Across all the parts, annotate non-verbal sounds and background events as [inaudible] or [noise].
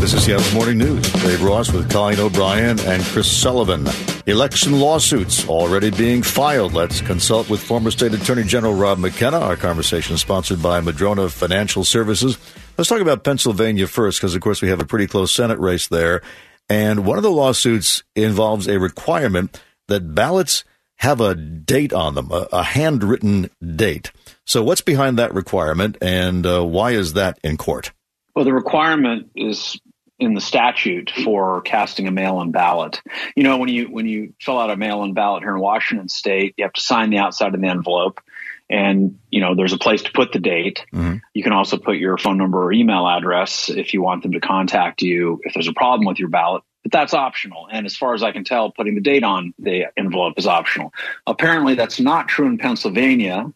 This is Seattle Morning News. Dave Ross with Colleen O'Brien and Chris Sullivan. Election lawsuits already being filed. Let's consult with former State Attorney General Rob McKenna. Our conversation is sponsored by Madrona Financial Services. Let's talk about Pennsylvania first, because of course we have a pretty close Senate race there. And one of the lawsuits involves a requirement that ballots have a date on them, a, a handwritten date. So, what's behind that requirement, and uh, why is that in court? Well, the requirement is in the statute for casting a mail-in ballot. You know, when you when you fill out a mail-in ballot here in Washington State, you have to sign the outside of the envelope, and you know there's a place to put the date. Mm-hmm. You can also put your phone number or email address if you want them to contact you if there's a problem with your ballot. But that's optional. And as far as I can tell, putting the date on the envelope is optional. Apparently, that's not true in Pennsylvania,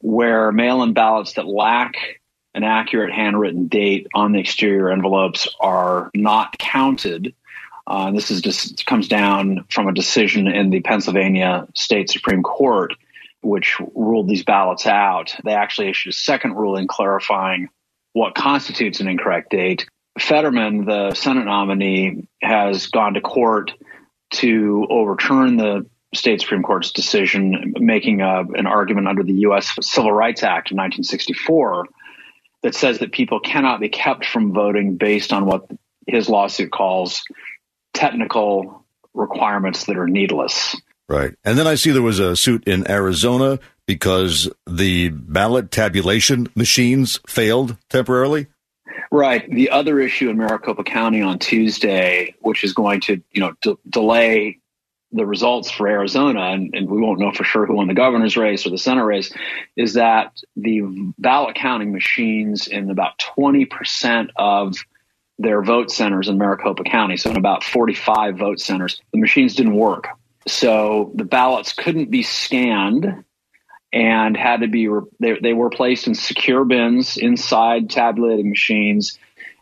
where mail in ballots that lack an accurate handwritten date on the exterior envelopes are not counted. Uh, this is just comes down from a decision in the Pennsylvania State Supreme Court, which ruled these ballots out. They actually issued a second ruling clarifying what constitutes an incorrect date. Fetterman, the Senate nominee, has gone to court to overturn the state Supreme Court's decision, making a, an argument under the U.S. Civil Rights Act of 1964 that says that people cannot be kept from voting based on what his lawsuit calls technical requirements that are needless. Right. And then I see there was a suit in Arizona because the ballot tabulation machines failed temporarily. Right. The other issue in Maricopa County on Tuesday, which is going to, you know, d- delay the results for Arizona, and, and, we won't know for sure who won the governor's race or the Senate race, is that the ballot counting machines in about 20% of their vote centers in Maricopa County, so in about 45 vote centers, the machines didn't work. So the ballots couldn't be scanned and had to be, they, they were placed in secure bins inside tabulating machines.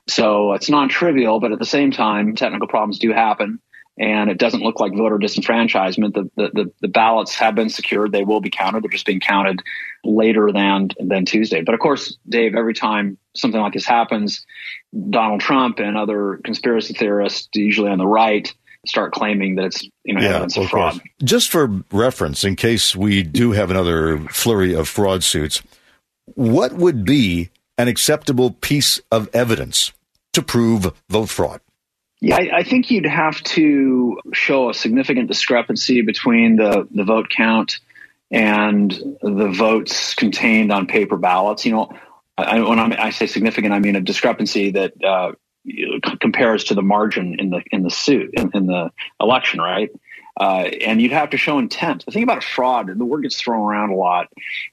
So it's non trivial, but at the same time, technical problems do happen and it doesn't look like voter disenfranchisement. The, the, the, the, ballots have been secured. They will be counted. They're just being counted later than, than Tuesday. But of course, Dave, every time something like this happens, Donald Trump and other conspiracy theorists, usually on the right, start claiming that it's you know yeah, evidence of, of fraud. Course. Just for reference, in case we do have another flurry of fraud suits, what would be an acceptable piece of evidence to prove vote fraud? Yeah, I, I, think you'd have to show a significant discrepancy between the, the vote count and the votes contained on paper ballots. You know, I, when I'm, i say significant, I mean a discrepancy that uh, compares to the margin in the in the suit in, in the election, right? Uh, and you'd have to show intent. The thing about fraud, the word gets thrown around a lot,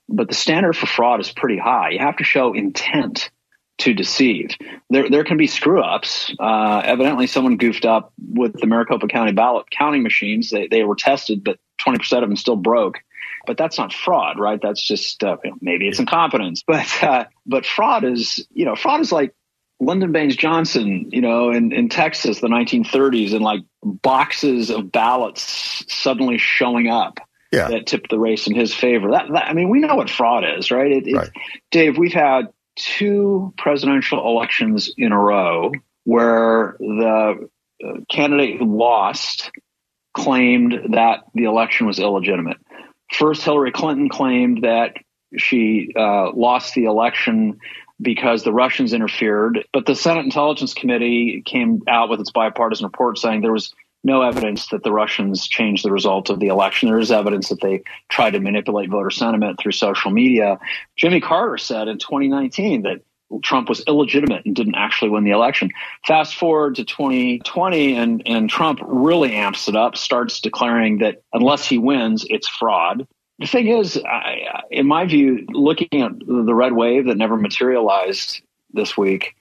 but the standard for fraud is pretty high. You have to show intent to deceive. There, there can be screw ups. Uh, evidently, someone goofed up with the Maricopa County ballot counting machines. They, they were tested, but 20% of them still broke. But that's not fraud, right? That's just uh, maybe it's incompetence. But uh, but fraud is you know fraud is like Lyndon Baines Johnson, you know, in, in Texas, the 1930s, and like boxes of ballots suddenly showing up yeah. that tipped the race in his favor. That, that I mean, we know what fraud is, right? It, right. Dave, we've had two presidential elections in a row where the uh, candidate who lost claimed that the election was illegitimate. First, Hillary Clinton claimed that she uh, lost the election because the Russians interfered, but the Senate Intelligence Committee came out with its bipartisan report saying there was no evidence that the Russians changed the result of the election. There is evidence that they tried to manipulate voter sentiment through social media. Jimmy Carter said in 2019 that Trump was illegitimate and didn't actually win the election. Fast forward to 2020, and, and Trump really amps it up, starts declaring that unless he wins, it's fraud. The thing is, I, in my view, looking at the red wave that never materialized this week,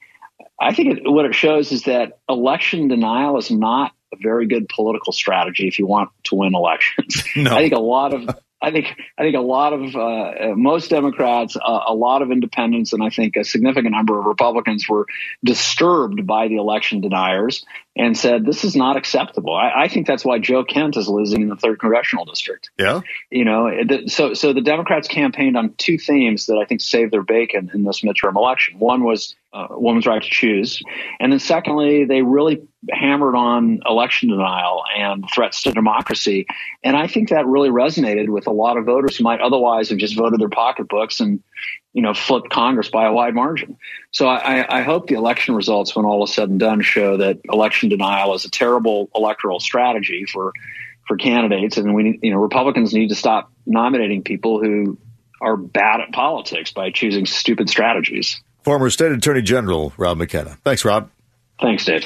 I think it, what it shows is that election denial is not a very good political strategy if you want to win elections. [laughs] No. I think a lot of I think I think a lot of uh, most Democrats, uh, a lot of independents, and I think a significant number of Republicans were disturbed by the election deniers. And said this is not acceptable. I, I, think that's why Joe Kent is losing in the third congressional district. Yeah, you know, so so the Democrats campaigned on two themes that I think saved their bacon in this midterm election. One was uh, woman's right to choose, and then secondly, they really hammered on election denial and threats to democracy. And I think that really resonated with a lot of voters who might otherwise have just voted their pocketbooks and you know, flipped Congress by a wide margin. So I, I, hope the election results, when all is said and done, show that election denial is a terrible electoral strategy for for candidates, and we, you know, Republicans need to stop nominating people who are bad at politics by choosing stupid strategies. Former State Attorney General Rob McKenna. Thanks, Rob. Thanks, Dave.